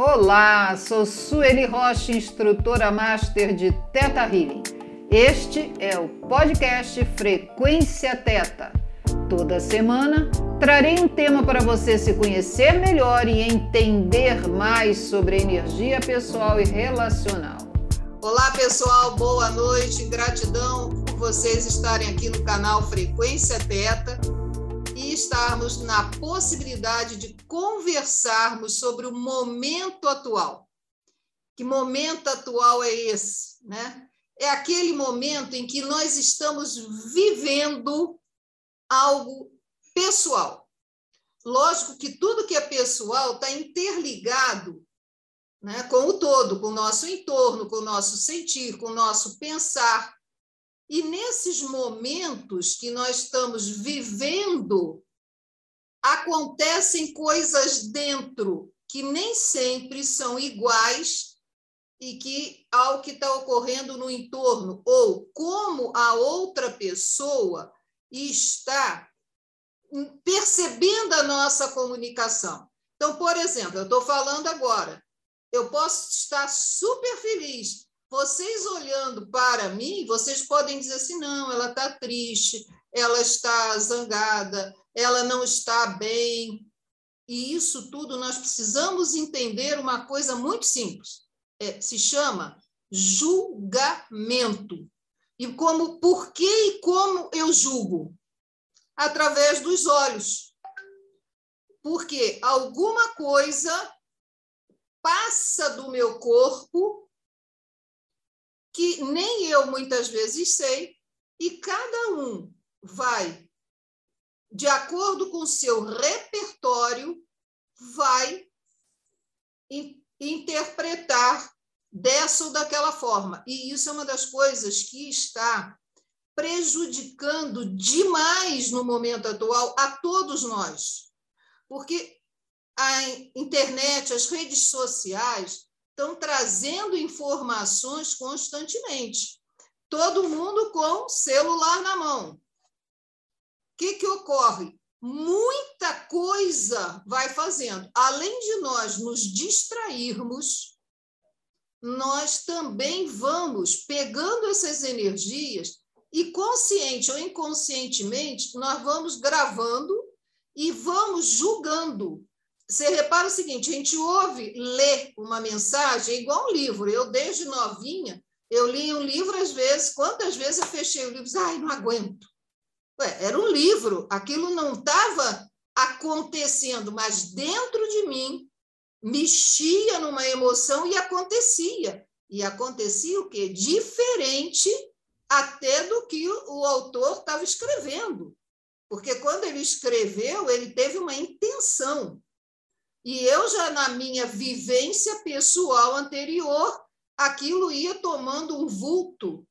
Olá, sou Sueli Rocha, instrutora master de Teta Healing. Este é o podcast Frequência Teta. Toda semana trarei um tema para você se conhecer melhor e entender mais sobre energia pessoal e relacional. Olá, pessoal, boa noite. Gratidão por vocês estarem aqui no canal Frequência Teta e estarmos na possibilidade de conversarmos sobre o momento atual. Que momento atual é esse, né? É aquele momento em que nós estamos vivendo algo pessoal. Lógico que tudo que é pessoal está interligado né, com o todo, com o nosso entorno, com o nosso sentir, com o nosso pensar. E nesses momentos que nós estamos vivendo, acontecem coisas dentro que nem sempre são iguais e que ao que está ocorrendo no entorno, ou como a outra pessoa está percebendo a nossa comunicação. Então, por exemplo, eu estou falando agora, eu posso estar super feliz, vocês olhando para mim, vocês podem dizer assim: não, ela está triste, ela está zangada, ela não está bem. E isso tudo nós precisamos entender uma coisa muito simples. É, se chama julgamento. E como, por que e como eu julgo? Através dos olhos. Porque alguma coisa passa do meu corpo que nem eu muitas vezes sei, e cada um vai, de acordo com o seu repertório, vai interpretar dessa ou daquela forma. E isso é uma das coisas que está prejudicando demais no momento atual a todos nós. Porque a internet, as redes sociais, estão trazendo informações constantemente. Todo mundo com celular na mão. Que, que ocorre? Muita coisa vai fazendo. Além de nós nos distrairmos, nós também vamos pegando essas energias e, consciente ou inconscientemente, nós vamos gravando e vamos julgando você repara o seguinte: a gente ouve ler uma mensagem é igual um livro. Eu, desde novinha, eu li um livro, às vezes, quantas vezes eu fechei o livro? Ai, não aguento. Ué, era um livro, aquilo não estava acontecendo, mas dentro de mim mexia numa emoção e acontecia. E acontecia o quê? Diferente até do que o autor estava escrevendo. Porque quando ele escreveu, ele teve uma intenção. E eu já na minha vivência pessoal anterior, aquilo ia tomando um vulto.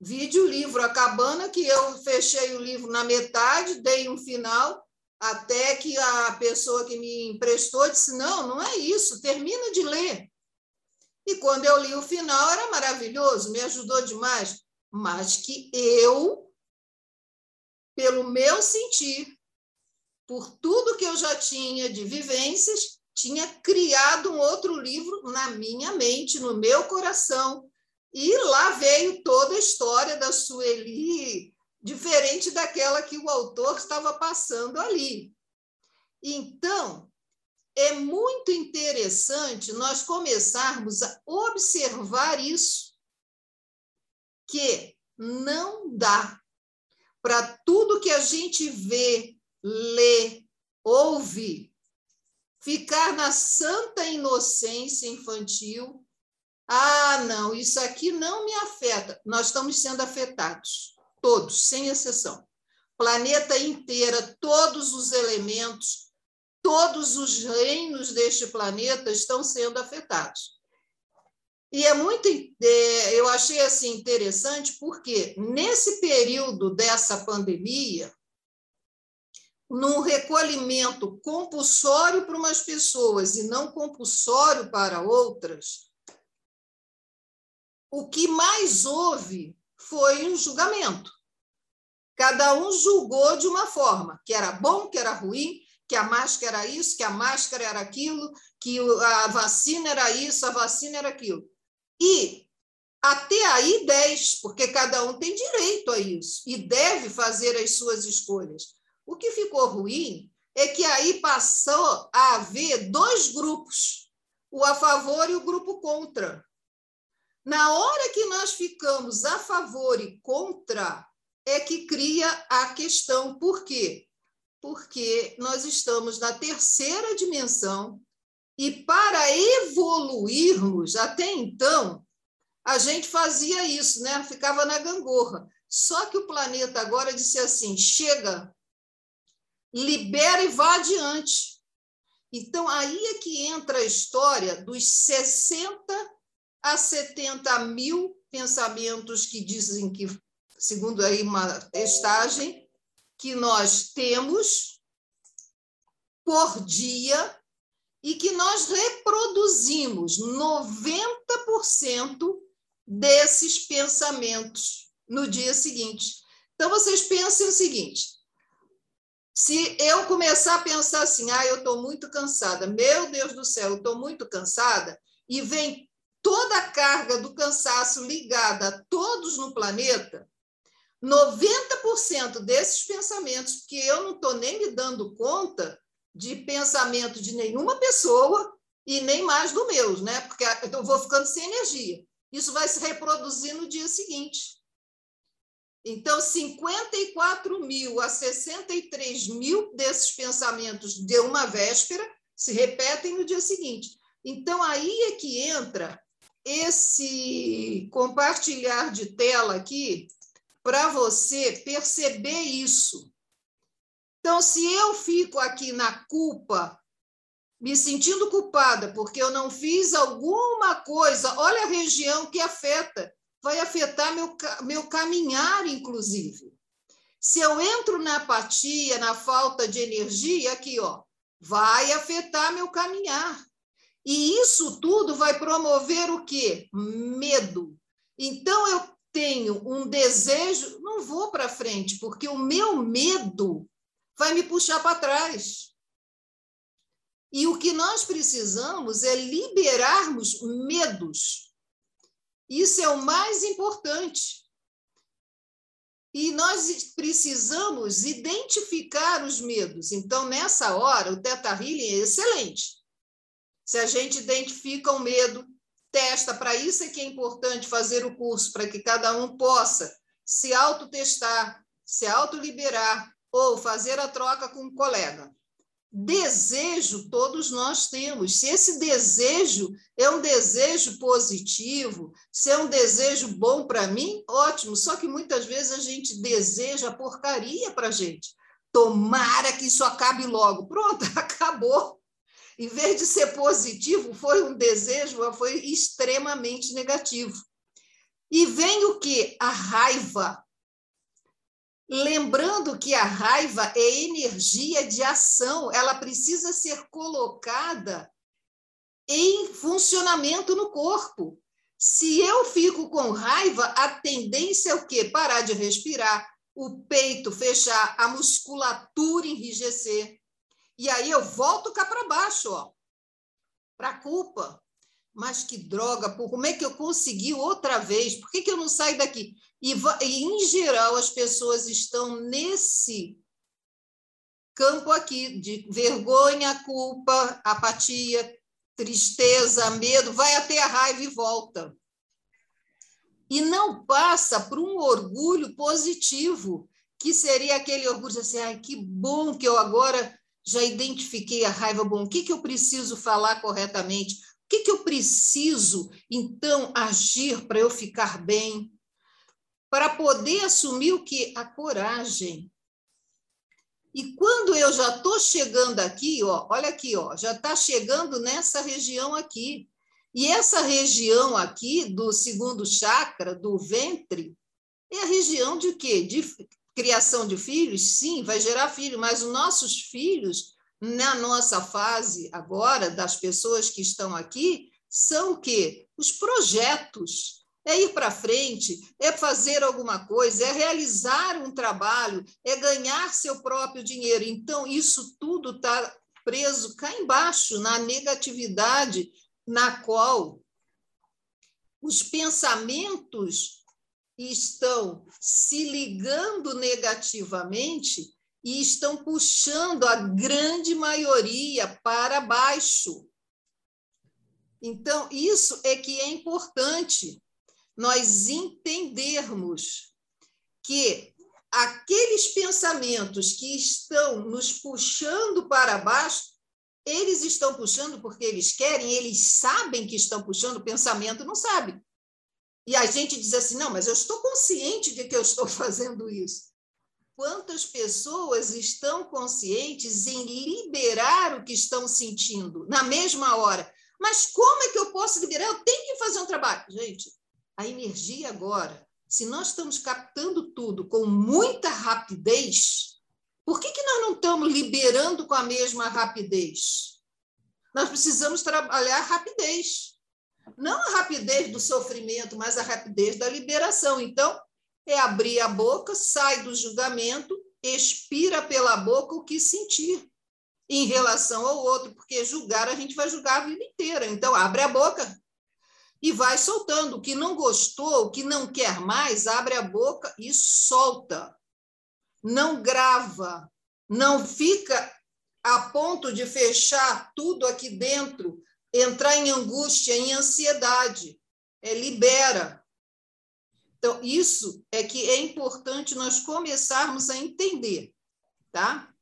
Vídeo livro A Cabana, que eu fechei o livro na metade, dei um final, até que a pessoa que me emprestou disse: Não, não é isso, termina de ler. E quando eu li o final, era maravilhoso, me ajudou demais. Mas que eu, pelo meu sentir, por tudo que eu já tinha de vivências, tinha criado um outro livro na minha mente, no meu coração. E lá veio toda a história da Sueli, diferente daquela que o autor estava passando ali. Então, é muito interessante nós começarmos a observar isso, que não dá para tudo que a gente vê, lê, ouve, ficar na santa inocência infantil. Ah, não, isso aqui não me afeta. Nós estamos sendo afetados, todos, sem exceção. Planeta inteira, todos os elementos, todos os reinos deste planeta estão sendo afetados. E é muito, é, eu achei assim interessante porque nesse período dessa pandemia, num recolhimento compulsório para umas pessoas e não compulsório para outras, o que mais houve foi um julgamento. Cada um julgou de uma forma, que era bom, que era ruim, que a máscara era isso, que a máscara era aquilo, que a vacina era isso, a vacina era aquilo. E até aí 10, porque cada um tem direito a isso e deve fazer as suas escolhas. O que ficou ruim é que aí passou a haver dois grupos, o a favor e o grupo contra. Na hora que nós ficamos a favor e contra, é que cria a questão. Por quê? Porque nós estamos na terceira dimensão e para evoluirmos até então, a gente fazia isso, né? Ficava na gangorra. Só que o planeta agora disse assim: chega, libera e vá adiante. Então, aí é que entra a história dos 60 a 70 mil pensamentos que dizem que, segundo aí uma testagem, que nós temos por dia e que nós reproduzimos 90% desses pensamentos no dia seguinte. Então, vocês pensem o seguinte: se eu começar a pensar assim, ah, eu estou muito cansada, meu Deus do céu, eu estou muito cansada, e vem toda a carga do cansaço ligada a todos no planeta, 90% desses pensamentos, que eu não estou nem me dando conta de pensamento de nenhuma pessoa e nem mais do meu, né? Porque eu vou ficando sem energia. Isso vai se reproduzir no dia seguinte. Então, 54 mil a 63 mil desses pensamentos de uma véspera se repetem no dia seguinte. Então, aí é que entra esse compartilhar de tela aqui para você perceber isso. Então, se eu fico aqui na culpa, me sentindo culpada porque eu não fiz alguma coisa, olha a região que afeta, vai afetar meu, meu caminhar, inclusive. Se eu entro na apatia, na falta de energia, aqui, ó, vai afetar meu caminhar. E isso tudo vai promover o quê? Medo. Então, eu tenho um desejo, não vou para frente, porque o meu medo vai me puxar para trás. E o que nós precisamos é liberarmos medos. Isso é o mais importante. E nós precisamos identificar os medos. Então, nessa hora, o Teta Healing é excelente. Se a gente identifica o medo, testa. Para isso é que é importante fazer o curso, para que cada um possa se autotestar, se autoliberar ou fazer a troca com um colega. Desejo todos nós temos. Se esse desejo é um desejo positivo, se é um desejo bom para mim, ótimo. Só que muitas vezes a gente deseja porcaria para a gente. Tomara que isso acabe logo. Pronto, acabou em vez de ser positivo, foi um desejo, foi extremamente negativo. E vem o que? A raiva. Lembrando que a raiva é energia de ação, ela precisa ser colocada em funcionamento no corpo. Se eu fico com raiva, a tendência é o quê? Parar de respirar, o peito fechar, a musculatura enrijecer. E aí eu volto cá para baixo, ó, para a culpa. Mas que droga, pô, como é que eu consegui outra vez? Por que, que eu não saio daqui? E, e, em geral, as pessoas estão nesse campo aqui de vergonha, culpa, apatia, tristeza, medo, vai até a raiva e volta. E não passa para um orgulho positivo, que seria aquele orgulho de assim, ai, que bom que eu agora já identifiquei a raiva, bom, o que, que eu preciso falar corretamente? O que, que eu preciso, então, agir para eu ficar bem? Para poder assumir o que? A coragem. E quando eu já estou chegando aqui, ó, olha aqui, ó, já está chegando nessa região aqui. E essa região aqui do segundo chakra, do ventre, é a região de quê? De criação de filhos, sim, vai gerar filho, mas os nossos filhos, na nossa fase agora, das pessoas que estão aqui, são o quê? Os projetos. é ir para frente, é fazer alguma coisa, é realizar um trabalho, é ganhar seu próprio dinheiro. Então, isso tudo está preso cá embaixo, na negatividade, na qual os pensamentos estão se ligando negativamente e estão puxando a grande maioria para baixo. Então, isso é que é importante nós entendermos que aqueles pensamentos que estão nos puxando para baixo, eles estão puxando porque eles querem, eles sabem que estão puxando, o pensamento não sabe. E a gente diz assim: não, mas eu estou consciente de que eu estou fazendo isso. Quantas pessoas estão conscientes em liberar o que estão sentindo na mesma hora? Mas como é que eu posso liberar? Eu tenho que fazer um trabalho. Gente, a energia agora, se nós estamos captando tudo com muita rapidez, por que, que nós não estamos liberando com a mesma rapidez? Nós precisamos trabalhar rapidez. Não a rapidez do sofrimento, mas a rapidez da liberação. Então, é abrir a boca, sai do julgamento, expira pela boca o que sentir em relação ao outro, porque julgar a gente vai julgar a vida inteira. Então, abre a boca e vai soltando. O que não gostou, o que não quer mais, abre a boca e solta. Não grava, não fica a ponto de fechar tudo aqui dentro, entrar em angústia, em ansiedade. É, libera. Então, isso é que é importante nós começarmos a entender, tá?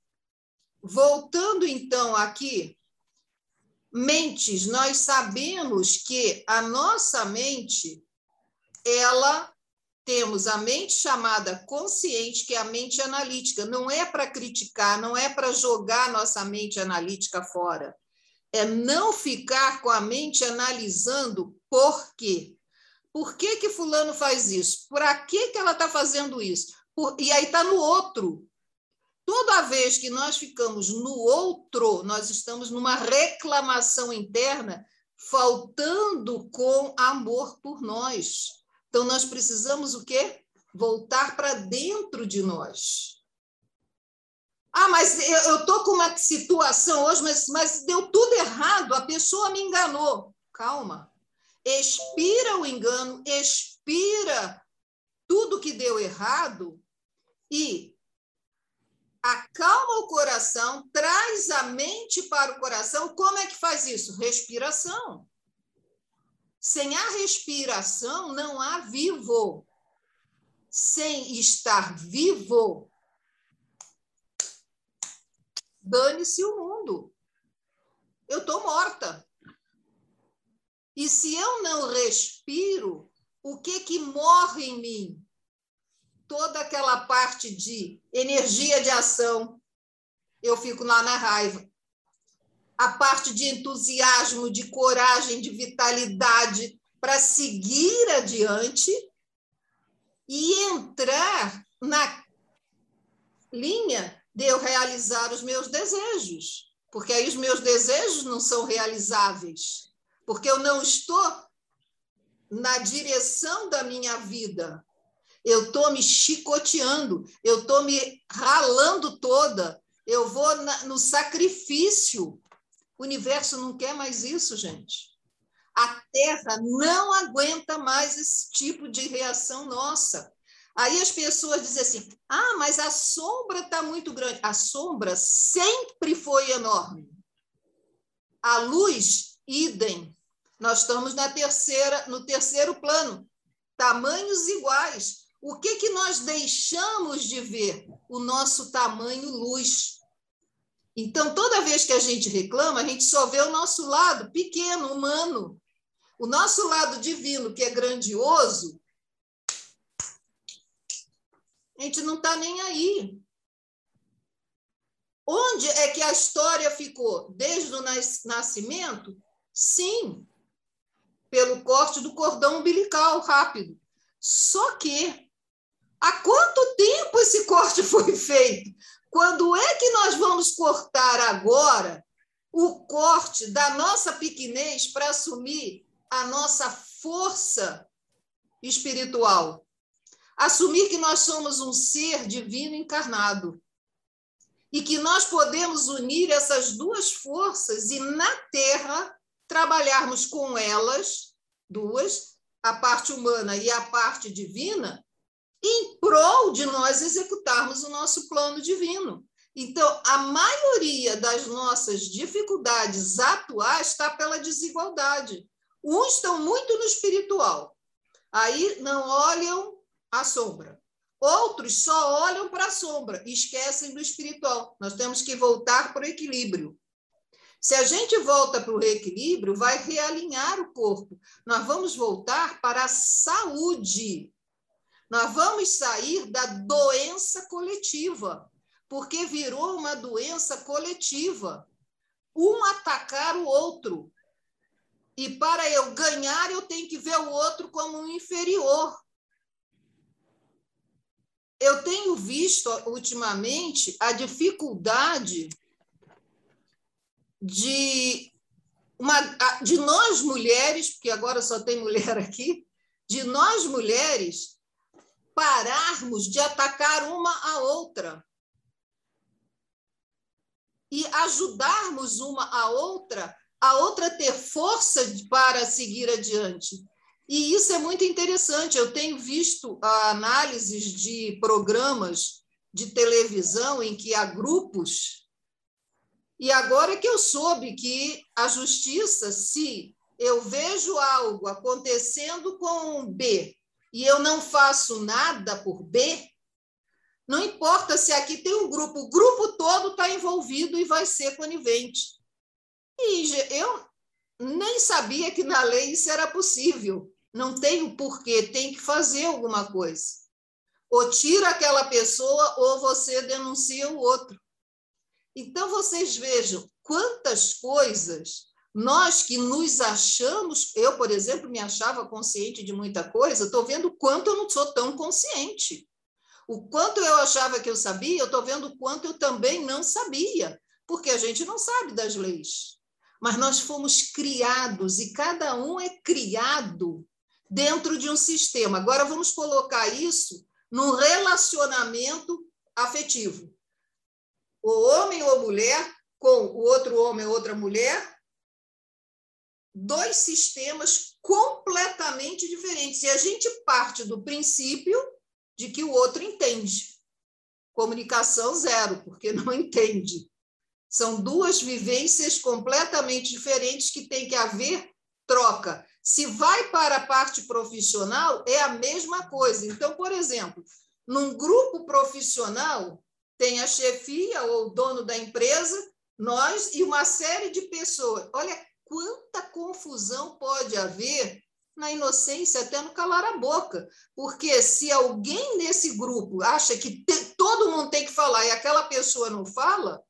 Voltando então aqui, mentes, nós sabemos que a nossa mente, ela temos a mente chamada consciente, que é a mente analítica. Não é para criticar, não é para jogar nossa mente analítica fora. É não ficar com a mente analisando por quê. Por que, que fulano faz isso? Para que, que ela está fazendo isso? Por... E aí está no outro. Toda vez que nós ficamos no outro, nós estamos numa reclamação interna, faltando com amor por nós. Então, nós precisamos o quê? Voltar para dentro de nós. Ah, mas eu estou com uma situação hoje, mas, mas deu tudo errado, a pessoa me enganou. Calma. Expira o engano, expira tudo que deu errado e acalma o coração, traz a mente para o coração. Como é que faz isso? Respiração. Sem a respiração, não há vivo. Sem estar vivo, dane-se o mundo. Eu estou morta. E se eu não respiro, o que que morre em mim? toda aquela parte de energia de ação, eu fico lá na raiva. A parte de entusiasmo, de coragem, de vitalidade para seguir adiante e entrar na linha de eu realizar os meus desejos, porque aí os meus desejos não são realizáveis, porque eu não estou na direção da minha vida, eu estou me chicoteando, eu estou me ralando toda, eu vou na, no sacrifício. O universo não quer mais isso, gente. A Terra não aguenta mais esse tipo de reação nossa. Aí as pessoas dizem assim: ah, mas a sombra está muito grande. A sombra sempre foi enorme. A luz, idem. Nós estamos na terceira, no terceiro plano, tamanhos iguais. O que, que nós deixamos de ver? O nosso tamanho luz. Então, toda vez que a gente reclama, a gente só vê o nosso lado pequeno, humano. O nosso lado divino, que é grandioso, a gente não está nem aí. Onde é que a história ficou? Desde o nascimento? Sim, pelo corte do cordão umbilical rápido. Só que Há quanto tempo esse corte foi feito? Quando é que nós vamos cortar agora o corte da nossa pequenez para assumir a nossa força espiritual. Assumir que nós somos um ser divino encarnado e que nós podemos unir essas duas forças e na Terra trabalharmos com elas, duas, a parte humana e a parte divina, em prol de nós executarmos o nosso plano divino. Então, a maioria das nossas dificuldades atuais está pela desigualdade. Uns estão muito no espiritual, aí não olham a sombra. Outros só olham para a sombra e esquecem do espiritual. Nós temos que voltar para o equilíbrio. Se a gente volta para o reequilíbrio, vai realinhar o corpo. Nós vamos voltar para a saúde. Nós vamos sair da doença coletiva, porque virou uma doença coletiva. Um atacar o outro. E para eu ganhar, eu tenho que ver o outro como um inferior. Eu tenho visto ultimamente a dificuldade de, uma, de nós mulheres, porque agora só tem mulher aqui, de nós mulheres pararmos de atacar uma a outra e ajudarmos uma a outra, a outra ter força para seguir adiante. E isso é muito interessante. Eu tenho visto análises de programas de televisão em que há grupos e agora que eu soube que a justiça, se eu vejo algo acontecendo com B e eu não faço nada por B, não importa se aqui tem um grupo, o grupo todo está envolvido e vai ser conivente. E eu nem sabia que na lei isso era possível. Não tem o porquê, tem que fazer alguma coisa. Ou tira aquela pessoa ou você denuncia o outro. Então, vocês vejam quantas coisas nós que nos achamos, eu, por exemplo, me achava consciente de muita coisa, estou vendo quanto eu não sou tão consciente. O quanto eu achava que eu sabia, eu estou vendo o quanto eu também não sabia, porque a gente não sabe das leis. Mas nós fomos criados e cada um é criado dentro de um sistema. Agora vamos colocar isso num relacionamento afetivo o homem ou mulher com o outro homem ou outra mulher, dois sistemas completamente diferentes. E a gente parte do princípio de que o outro entende. Comunicação zero, porque não entende. São duas vivências completamente diferentes que tem que haver troca. Se vai para a parte profissional, é a mesma coisa. Então, por exemplo, num grupo profissional, tem a chefia ou o dono da empresa, nós e uma série de pessoas. Olha quanta confusão pode haver na inocência, até no calar a boca. Porque se alguém nesse grupo acha que te, todo mundo tem que falar e aquela pessoa não fala,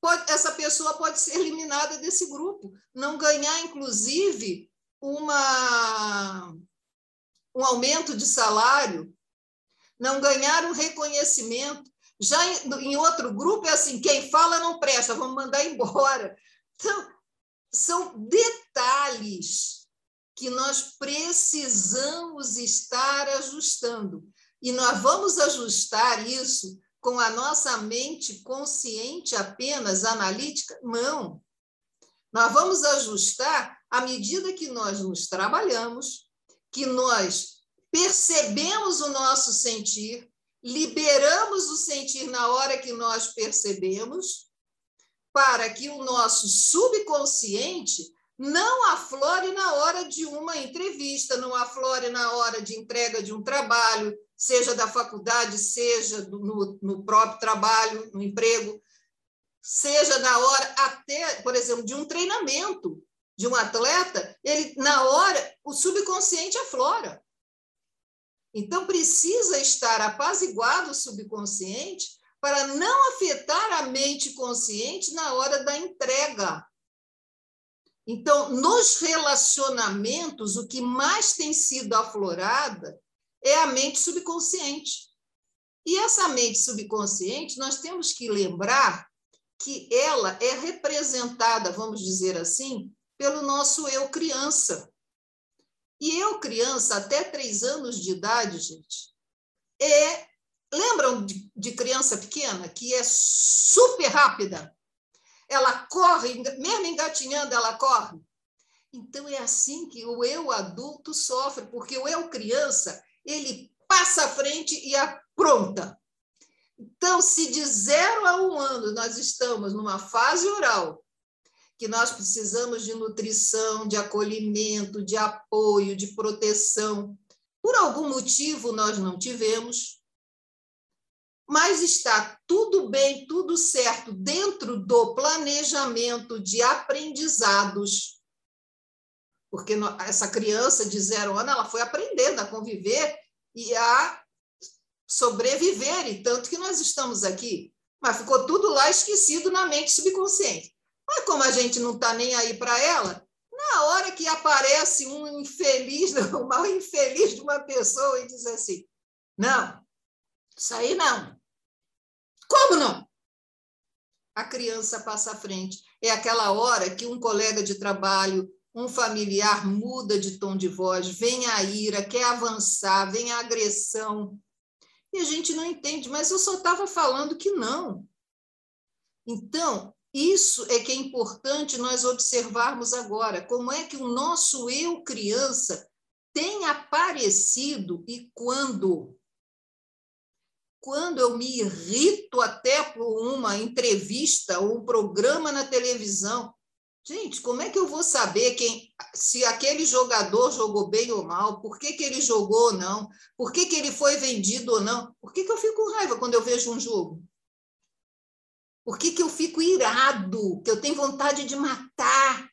pode, essa pessoa pode ser eliminada desse grupo. Não ganhar, inclusive, uma, um aumento de salário, não ganhar um reconhecimento. Já em, outro grupo é assim: quem fala não presta, vamos mandar embora. Então, são detalhes que nós precisamos estar ajustando. E nós vamos ajustar isso com a nossa mente consciente apenas, analítica? Não. Nós vamos ajustar à medida que nós nos trabalhamos, que nós percebemos o nosso sentir, liberamos o sentir na hora que nós percebemos, para que o nosso subconsciente não aflore na hora de uma entrevista, não aflore na hora de entrega de um trabalho, seja da faculdade, seja no, no próprio trabalho, no emprego, seja na hora até, por exemplo, de um treinamento de um atleta, ele na hora o subconsciente aflora. Então, precisa estar apaziguado o subconsciente para não afetar a mente consciente na hora da entrega. Então, nos relacionamentos, o que mais tem sido aflorada é a mente subconsciente. E essa mente subconsciente, nós temos que lembrar que ela é representada, vamos dizer assim, pelo nosso eu criança. E eu, criança, até três anos de idade, gente, é. Lembram de, de criança pequena que é super rápida? Ela corre, mesmo engatinhando, ela corre. Então é assim que o eu adulto sofre, porque o eu criança, ele passa à frente e apronta. Então, se de zero a um ano nós estamos numa fase oral, que nós precisamos de nutrição, de acolhimento, de apoio, de proteção, por algum motivo nós não tivemos, mas está tudo bem, tudo certo dentro do planejamento de aprendizados. Porque essa criança de zero ano ela foi aprendendo a conviver e a sobreviver, e tanto que nós estamos aqui. Mas ficou tudo lá esquecido na mente subconsciente. Mas como a gente não está nem aí para ela, na hora que aparece um infeliz, uma infeliz de uma pessoa e diz assim: não, isso aí não. Como não? A criança passa à frente. É aquela hora que um colega de trabalho, um familiar muda de tom de voz, vem a ira, quer avançar, vem a agressão. E a gente não entende, mas eu só estava falando que não. Então, isso é que é importante nós observarmos agora, como é que o nosso eu criança tem aparecido e quando. Quando eu me irrito até por uma entrevista ou um programa na televisão, Gente, como é que eu vou saber quem, se aquele jogador jogou bem ou mal? Por que, que ele jogou ou não? Por que, que ele foi vendido ou não? Por que, que eu fico com raiva quando eu vejo um jogo? Por que, que eu fico irado? Que eu tenho vontade de matar?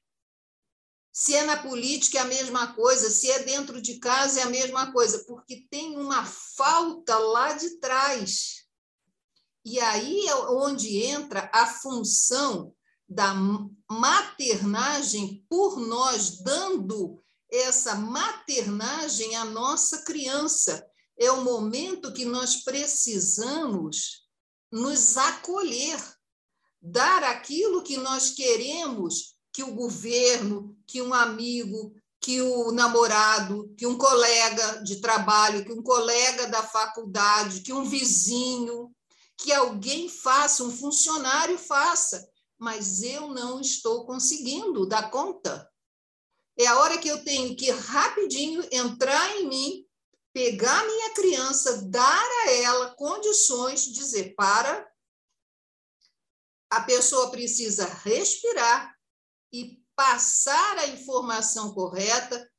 Se é na política é a mesma coisa, se é dentro de casa é a mesma coisa, porque tem uma falta lá de trás. E aí é onde entra a função da maternagem por nós, dando essa maternagem à nossa criança. É o momento que nós precisamos nos acolher, dar aquilo que nós queremos que o governo, que um amigo, que o namorado, que um colega de trabalho, que um colega da faculdade, que um vizinho, que alguém faça, um funcionário faça mas eu não estou conseguindo dar conta. É a hora que eu tenho que rapidinho entrar em mim, pegar minha criança, dar a ela condições, dizer para. A pessoa precisa respirar e passar a informação correta,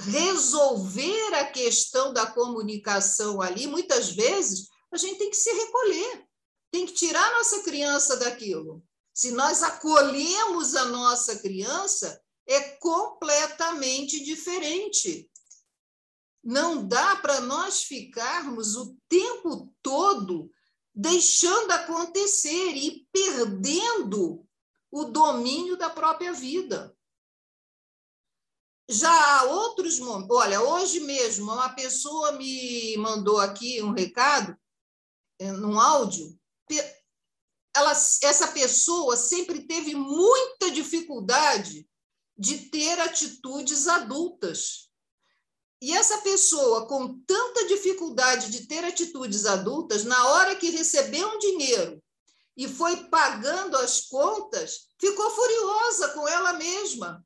resolver a questão da comunicação ali. Muitas vezes a gente tem que se recolher, tem que tirar nossa criança daquilo. Se nós acolhemos a nossa criança, é completamente diferente. Não dá para nós ficarmos o tempo todo deixando acontecer e perdendo o domínio da própria vida. Já há outros momentos. Olha, hoje mesmo, uma pessoa me mandou aqui um recado, eh, num áudio, ela, essa pessoa sempre teve muita dificuldade de ter atitudes adultas. E essa pessoa, com tanta dificuldade de ter atitudes adultas, na hora que recebeu um dinheiro e foi pagando as contas, ficou furiosa com ela mesma.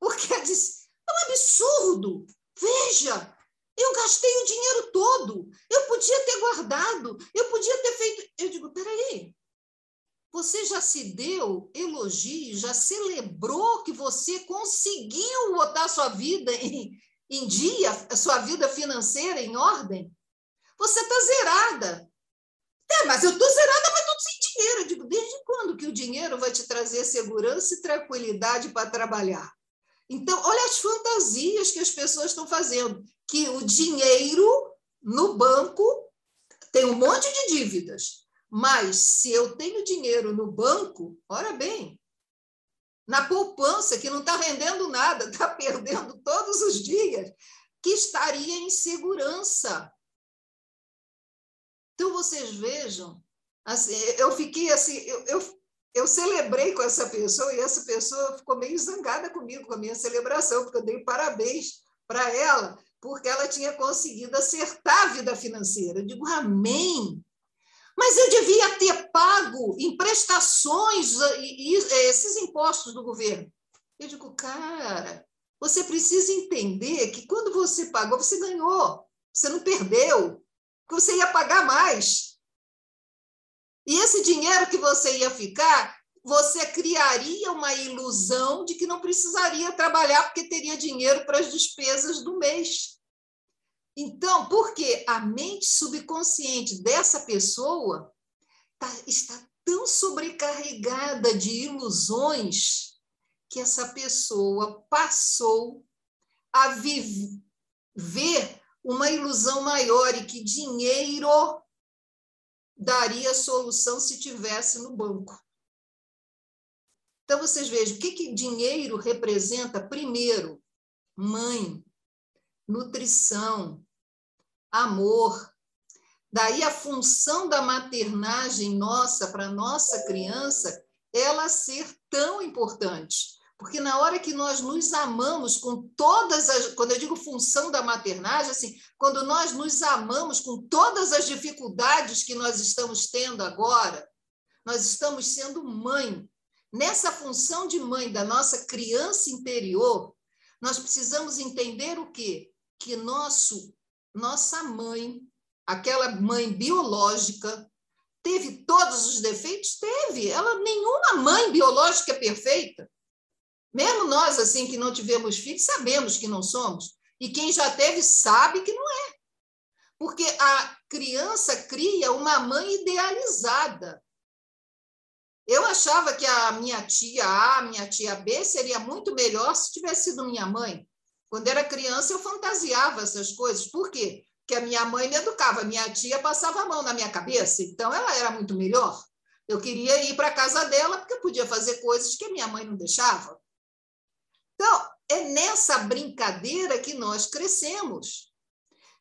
Porque disse: é um absurdo. Veja, eu gastei o dinheiro todo. Eu podia ter guardado. Eu podia ter feito. Eu digo: peraí, você já se deu elogio, já celebrou que você conseguiu botar sua vida em, em dia, a sua vida financeira em ordem? Você está zerada. É, mas eu estou zerada, mas sem dinheiro. Eu digo, desde quando que o dinheiro vai te trazer segurança e tranquilidade para trabalhar? Então, olha as fantasias que as pessoas estão fazendo. Que o dinheiro no banco tem um monte de dívidas. Mas se eu tenho dinheiro no banco, ora bem, na poupança, que não está rendendo nada, está perdendo todos os dias, que estaria em segurança. Então, vocês vejam, assim, eu fiquei assim, eu, eu eu celebrei com essa pessoa e essa pessoa ficou meio zangada comigo, com a minha celebração, porque eu dei parabéns para ela, porque ela tinha conseguido acertar a vida financeira. Eu digo, amém! Mas eu devia ter pago em prestações esses impostos do governo. Eu digo, cara, você precisa entender que quando você pagou, você ganhou, você não perdeu, que você ia pagar mais. E esse dinheiro que você ia ficar, você criaria uma ilusão de que não precisaria trabalhar porque teria dinheiro para as despesas do mês. Então, porque a mente subconsciente dessa pessoa tá, está tão sobrecarregada de ilusões que essa pessoa passou a viver uma ilusão maior e que dinheiro daria solução se tivesse no banco. Então, vocês vejam, o que, que dinheiro representa? Primeiro, mãe, nutrição, amor. Daí a função da maternagem nossa para nossa criança, ela ser tão importante. Porque na hora que nós nos amamos com todas as. Quando eu digo função da maternagem, assim, quando nós nos amamos com todas as dificuldades que nós estamos tendo agora, nós estamos sendo mãe. Nessa função de mãe da nossa criança interior, nós precisamos entender o quê? Que nosso, nossa mãe, aquela mãe biológica, teve todos os defeitos? Teve. Ela, nenhuma mãe biológica é perfeita. Mesmo nós, assim, que não tivemos filhos, sabemos que não somos. E quem já teve sabe que não é. Porque a criança cria uma mãe idealizada. Eu achava que a minha tia A, minha tia B seria muito melhor se tivesse sido minha mãe. Quando era criança, eu fantasiava essas coisas. Por quê? Porque a minha mãe me educava, minha tia passava a mão na minha cabeça, então ela era muito melhor. Eu queria ir para a casa dela porque eu podia fazer coisas que a minha mãe não deixava. Então, é nessa brincadeira que nós crescemos.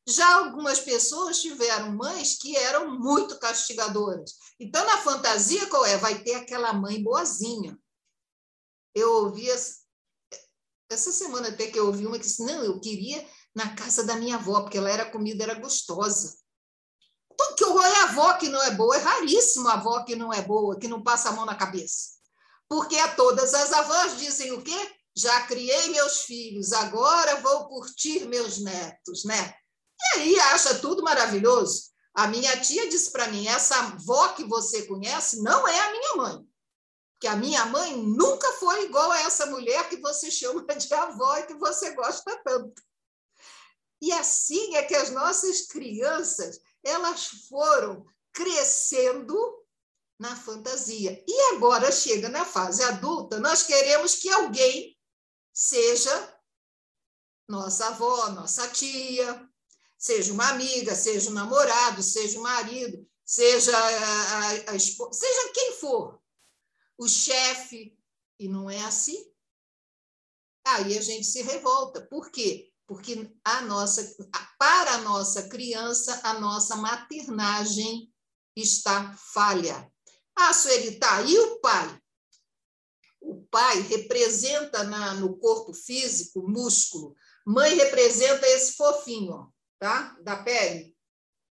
Já algumas pessoas tiveram mães que eram muito castigadoras. Então, na fantasia, qual é? Vai ter aquela mãe boazinha. Eu ouvi essa semana até que eu ouvi uma que disse: Não, eu queria na casa da minha avó, porque ela era comida era gostosa. Então, que é a avó que não é boa? É raríssimo a avó que não é boa, que não passa a mão na cabeça. Porque a todas as avós dizem o quê? Já criei meus filhos, agora vou curtir meus netos, né? E aí acha tudo maravilhoso. A minha tia disse para mim: essa avó que você conhece não é a minha mãe. Que a minha mãe nunca foi igual a essa mulher que você chama de avó e que você gosta tanto. E assim é que as nossas crianças elas foram crescendo na fantasia. E agora chega na fase adulta, nós queremos que alguém seja nossa avó, nossa tia, seja uma amiga, seja um namorado, seja um marido, seja a, a, a esposa, seja quem for, o chefe, e não é assim. Aí a gente se revolta. Por quê? Porque a nossa, para a nossa criança, a nossa maternagem está falha. Ah, Sueli, está e o pai? O pai representa na, no corpo físico músculo, mãe representa esse fofinho, tá? Da pele.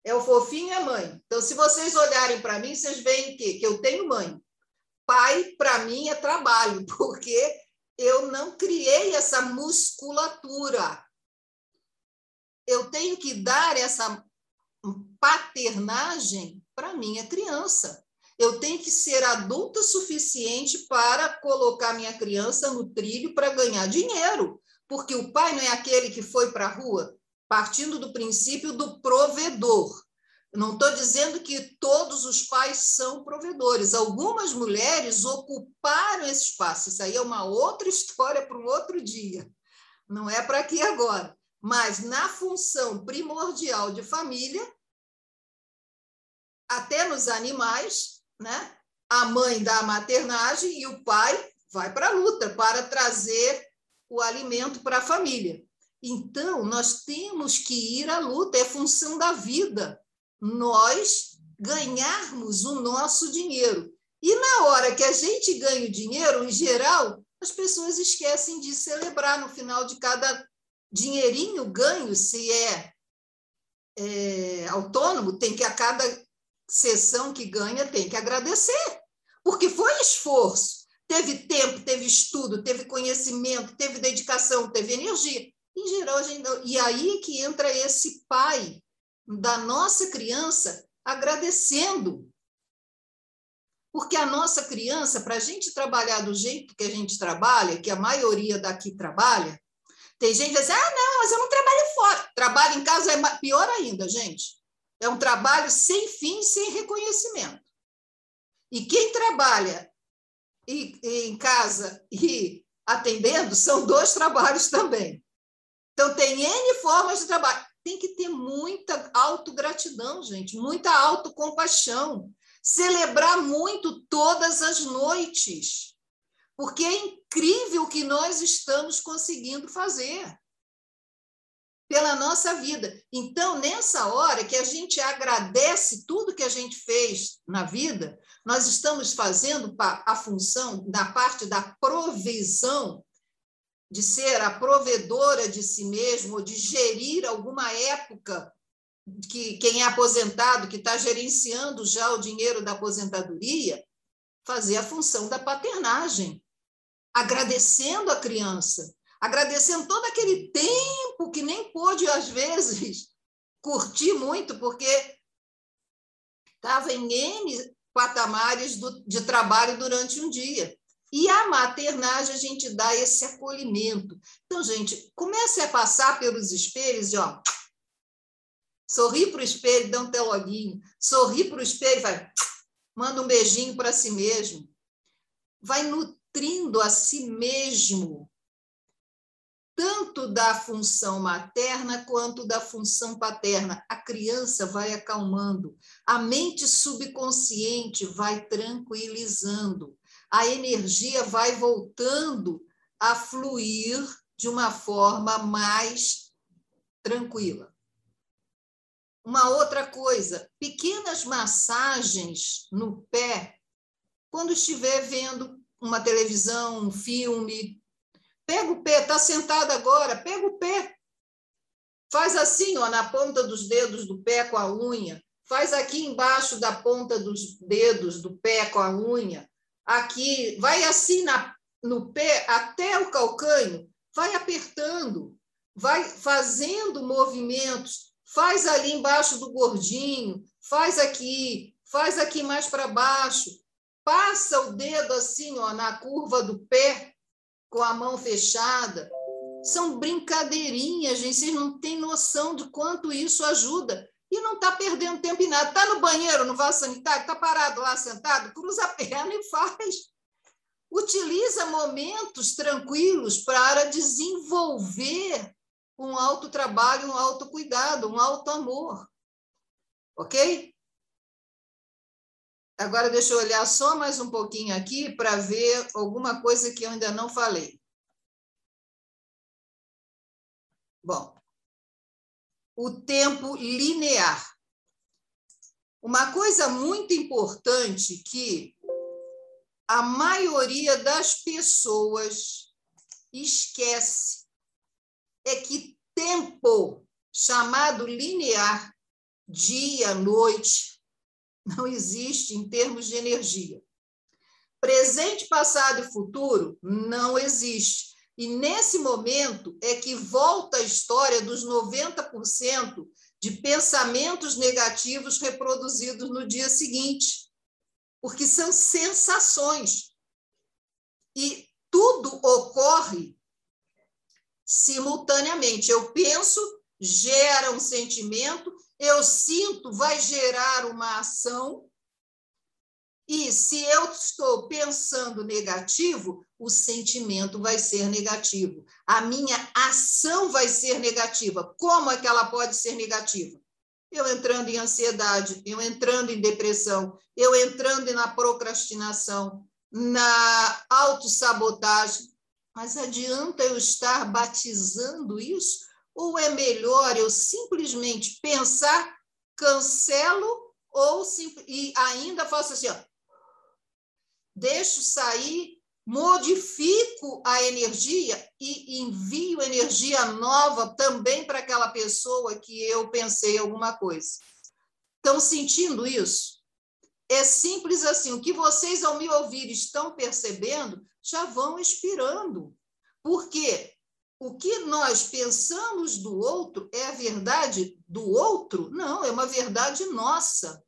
É o fofinho e a mãe. Então, se vocês olharem para mim, vocês veem que, que eu tenho mãe. Pai, para mim, é trabalho, porque eu não criei essa musculatura. Eu tenho que dar essa paternagem para minha criança eu tenho que ser adulta suficiente para colocar minha criança no trilho para ganhar dinheiro, porque o pai não é aquele que foi para a rua, partindo do princípio do provedor. não estou dizendo que todos os pais são provedores. Algumas mulheres ocuparam esse espaço. Isso aí é uma outra história para um outro dia. Não é para aqui agora. Mas na função primordial de família, até nos animais, né? a mãe dá a maternagem e o pai vai para a luta para trazer o alimento para a família. Então, nós temos que ir à luta, é função da vida nós ganharmos o nosso dinheiro. E na hora que a gente ganha o dinheiro, em geral, as pessoas esquecem de celebrar no final de cada dinheirinho ganho, se é, é autônomo, tem que a cada sessão que ganha tem que agradecer, porque foi esforço. Teve tempo, teve estudo, teve conhecimento, teve dedicação, teve energia. Em geral, a gente não... e aí que entra esse pai da nossa criança agradecendo porque a nossa criança, para a gente trabalhar do jeito que a gente trabalha, que a maioria daqui trabalha, tem gente que diz, ah, não, mas eu não trabalho fora. Trabalho em casa é pior ainda, gente. É um trabalho sem fim, sem reconhecimento. E quem trabalha em casa e atendendo são dois trabalhos também. Então, tem N formas de trabalho. Tem que ter muita autogratidão, gente, muita autocompaixão celebrar muito todas as noites, porque é incrível o que nós estamos conseguindo fazer pela nossa vida. Então, nessa hora que a gente agradece tudo que a gente fez na vida, nós estamos fazendo a função da parte da provisão, de ser a provedora de si mesmo, de gerir alguma época que quem é aposentado, que está gerenciando já o dinheiro da aposentadoria, fazer a função da paternagem, agradecendo a criança, agradecendo todo aquele tempo que nem pôde, às vezes, curtir muito, porque estava em N patamares do, de trabalho durante um dia. E a maternagem, a gente dá esse acolhimento. Então, gente, comece a passar pelos espelhos e, ó, Sorri para o espelho, dá um teloguinho. Sorri para o espelho, vai, manda um beijinho para si mesmo. Vai nutrindo a si mesmo, tanto da função materna quanto da função paterna. A criança vai acalmando, a mente subconsciente vai tranquilizando, a energia vai voltando a fluir de uma forma mais tranquila. Uma outra coisa, pequenas massagens no pé, quando estiver vendo uma televisão, um filme, pega o pé, está sentado agora, pega o pé. Faz assim, ó, na ponta dos dedos do pé com a unha. Faz aqui embaixo da ponta dos dedos do pé com a unha. Aqui, vai assim na, no pé até o calcanho, vai apertando, vai fazendo movimentos faz ali embaixo do gordinho, faz aqui, faz aqui mais para baixo, passa o dedo assim, ó, na curva do pé, com a mão fechada. São brincadeirinhas, gente, vocês não têm noção de quanto isso ajuda. E não está perdendo tempo em nada. Está no banheiro, no vaso sanitário, está parado lá sentado, cruza a perna e faz. Utiliza momentos tranquilos para desenvolver um autotrabalho, um autocuidado, um autoamor. Ok? Agora, deixa eu olhar só mais um pouquinho aqui para ver alguma coisa que eu ainda não falei. Bom, o tempo linear. Uma coisa muito importante que a maioria das pessoas esquece é que tempo chamado linear, dia, noite, não existe em termos de energia. Presente, passado e futuro não existe. E nesse momento é que volta a história dos 90% de pensamentos negativos reproduzidos no dia seguinte, porque são sensações. E tudo ocorre simultaneamente. Eu penso, gera um sentimento, eu sinto, vai gerar uma ação. E se eu estou pensando negativo, o sentimento vai ser negativo. A minha ação vai ser negativa. Como é que ela pode ser negativa? Eu entrando em ansiedade, eu entrando em depressão, eu entrando na procrastinação, na autossabotagem, mas adianta eu estar batizando isso? Ou é melhor eu simplesmente pensar, cancelo ou e ainda faço assim, ó, deixo sair, modifico a energia e envio energia nova também para aquela pessoa que eu pensei alguma coisa. Estão sentindo isso? É simples assim. O que vocês, ao me ouvir, estão percebendo, já vão expirando. Porque o que nós pensamos do outro é a verdade do outro? Não, é uma verdade nossa.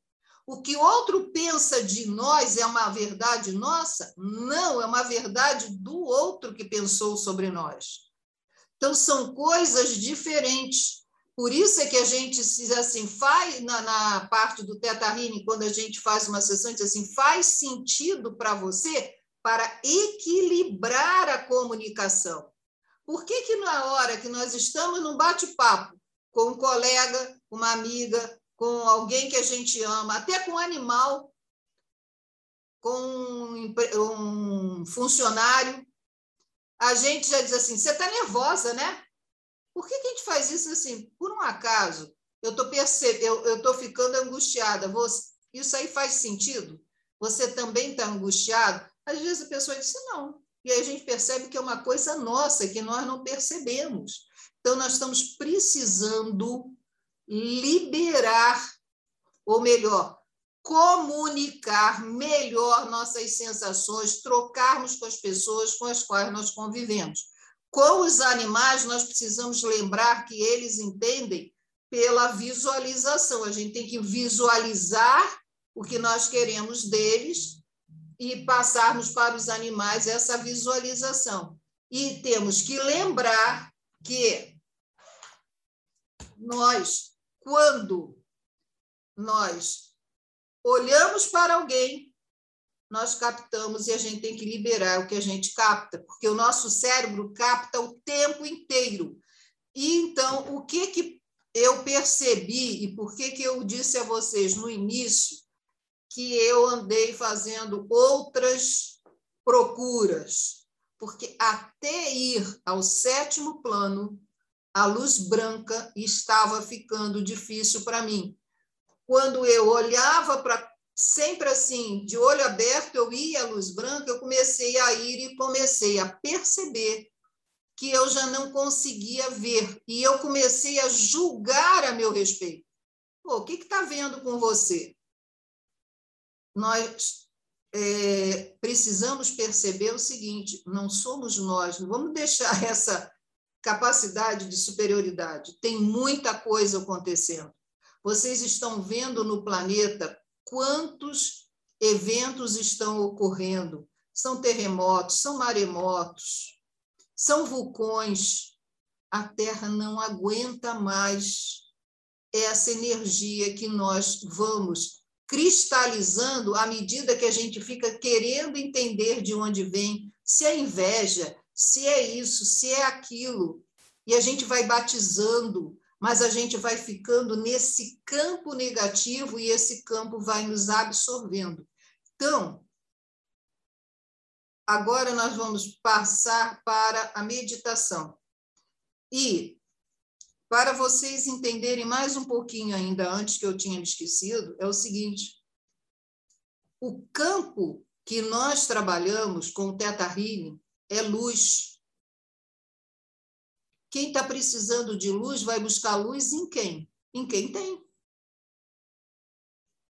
O que outro pensa de nós é uma verdade nossa? Não, é uma verdade do outro que pensou sobre nós. Então, são coisas diferentes. Por isso é que a gente diz assim, faz na, na parte do Teta Healing, quando a gente faz uma sessão, diz assim, faz sentido para você para equilibrar a comunicação. Por que, que na hora que nós estamos num bate-papo com um colega, uma amiga, com alguém que a gente ama, até com um animal, com um funcionário, a gente já diz assim: você está nervosa, né? Por que, que a gente faz isso assim? Por um acaso, eu estou percebendo, eu estou ficando angustiada. Você, isso aí faz sentido? Você também está angustiado? Às vezes a pessoa diz não. E aí a gente percebe que é uma coisa nossa, que nós não percebemos. Então, nós estamos precisando liberar, ou melhor, comunicar melhor nossas sensações, trocarmos com as pessoas com as quais nós convivemos. Com os animais, nós precisamos lembrar que eles entendem pela visualização. A gente tem que visualizar o que nós queremos deles e passarmos para os animais essa visualização. E temos que lembrar que nós, quando nós olhamos para alguém, nós captamos e a gente tem que liberar o que a gente capta, porque o nosso cérebro capta o tempo inteiro. E então, o que que eu percebi e por que que eu disse a vocês no início que eu andei fazendo outras procuras, porque até ir ao sétimo plano, a luz branca estava ficando difícil para mim. Quando eu olhava para sempre assim, de olho aberto, eu ia à luz branca, eu comecei a ir e comecei a perceber que eu já não conseguia ver. E eu comecei a julgar a meu respeito. Pô, o que está vendo com você? Nós é, precisamos perceber o seguinte: não somos nós, não vamos deixar essa capacidade de superioridade. Tem muita coisa acontecendo. Vocês estão vendo no planeta quantos eventos estão ocorrendo. São terremotos, são maremotos, são vulcões. A Terra não aguenta mais essa energia que nós vamos cristalizando à medida que a gente fica querendo entender de onde vem, se é inveja, se é isso, se é aquilo. E a gente vai batizando mas a gente vai ficando nesse campo negativo e esse campo vai nos absorvendo. Então, agora nós vamos passar para a meditação. E para vocês entenderem mais um pouquinho ainda antes que eu tinha me esquecido, é o seguinte: o campo que nós trabalhamos com o Teta Healing é luz. Quem está precisando de luz vai buscar luz em quem? Em quem tem.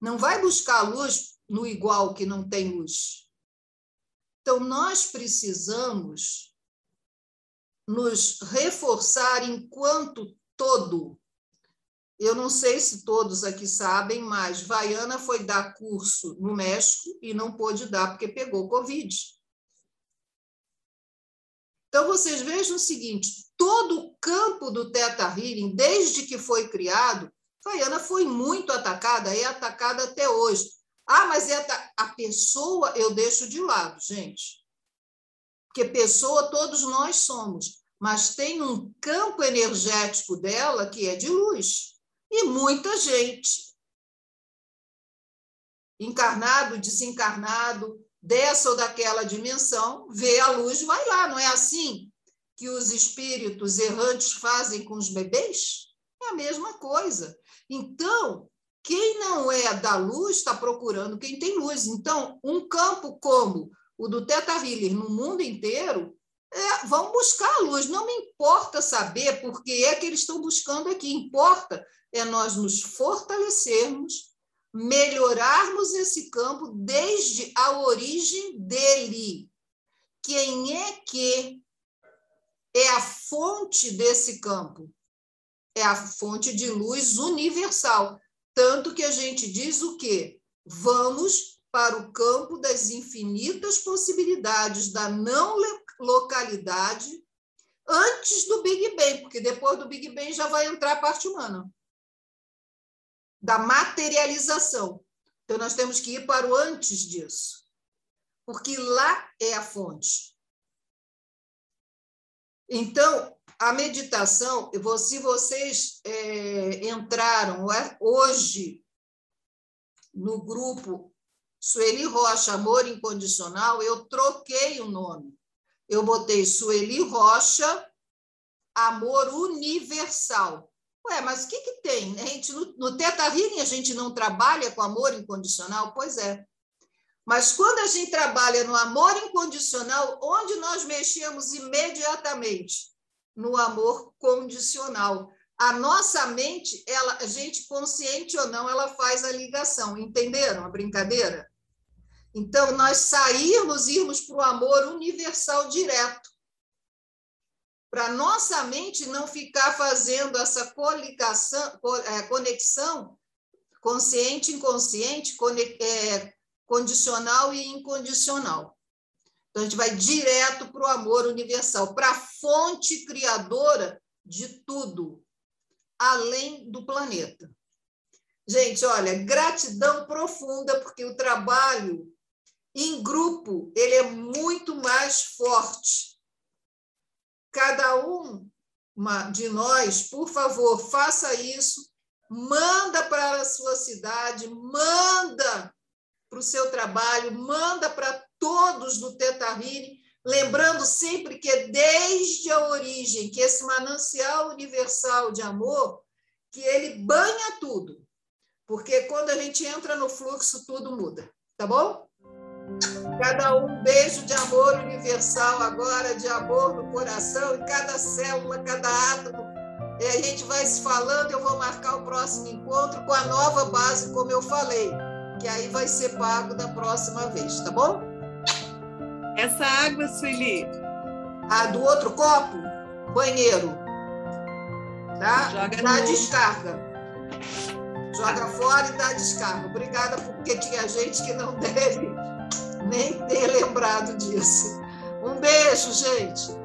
Não vai buscar luz no igual que não tem luz. Então, nós precisamos nos reforçar enquanto todo. Eu não sei se todos aqui sabem, mas Vaiana foi dar curso no México e não pôde dar porque pegou Covid. Então, vocês vejam o seguinte: todo o campo do Teta Healing, desde que foi criado, Faiana foi muito atacada, é atacada até hoje. Ah, mas é a pessoa eu deixo de lado, gente. Porque pessoa todos nós somos, mas tem um campo energético dela que é de luz. E muita gente, encarnado, desencarnado, dessa ou daquela dimensão, vê a luz vai lá. Não é assim que os espíritos errantes fazem com os bebês? É a mesma coisa. Então, quem não é da luz está procurando quem tem luz. Então, um campo como o do Teta Healer no mundo inteiro é, vão buscar a luz. Não me importa saber por que é que eles estão buscando aqui. Importa é nós nos fortalecermos, melhorarmos esse campo desde a origem dele. Quem é que é a fonte desse campo? É a fonte de luz universal. Tanto que a gente diz o quê? Vamos para o campo das infinitas possibilidades da não localidade antes do Big Bang, porque depois do Big Bang já vai entrar a parte humana da materialização. Então, nós temos que ir para o antes disso, porque lá é a fonte. Então, a meditação, se vocês é, entraram é, hoje no grupo Sueli Rocha Amor Incondicional, eu troquei o nome eu botei Sueli Rocha, Amor Universal. Ué, mas o que, que tem? A gente, no, no Teta Healing a gente não trabalha com amor incondicional? Pois é. Mas quando a gente trabalha no amor incondicional, onde nós mexemos imediatamente? No amor condicional. A nossa mente, ela, a gente consciente ou não, ela faz a ligação. Entenderam a brincadeira? Então, nós sairmos, irmos para o amor universal direto. Para nossa mente não ficar fazendo essa é, conexão consciente, inconsciente, é, condicional e incondicional. Então, a gente vai direto para o amor universal, para a fonte criadora de tudo, além do planeta. Gente, olha, gratidão profunda, porque o trabalho em grupo, ele é muito mais forte. Cada um de nós, por favor, faça isso, manda para a sua cidade, manda para o seu trabalho, manda para todos do Tetarine, lembrando sempre que é desde a origem, que esse manancial universal de amor, que ele banha tudo. Porque quando a gente entra no fluxo, tudo muda. Tá bom? Cada um beijo de amor universal agora, de amor no coração, em cada célula, cada átomo. E a gente vai se falando, eu vou marcar o próximo encontro com a nova base, como eu falei, que aí vai ser pago da próxima vez, tá bom? Essa água, Sueli. A do outro copo, banheiro. Tá? Joga dá no... descarga. Joga fora e dá descarga. Obrigada, porque tinha gente que não deve nem ter lembrado disso. Um beijo, gente.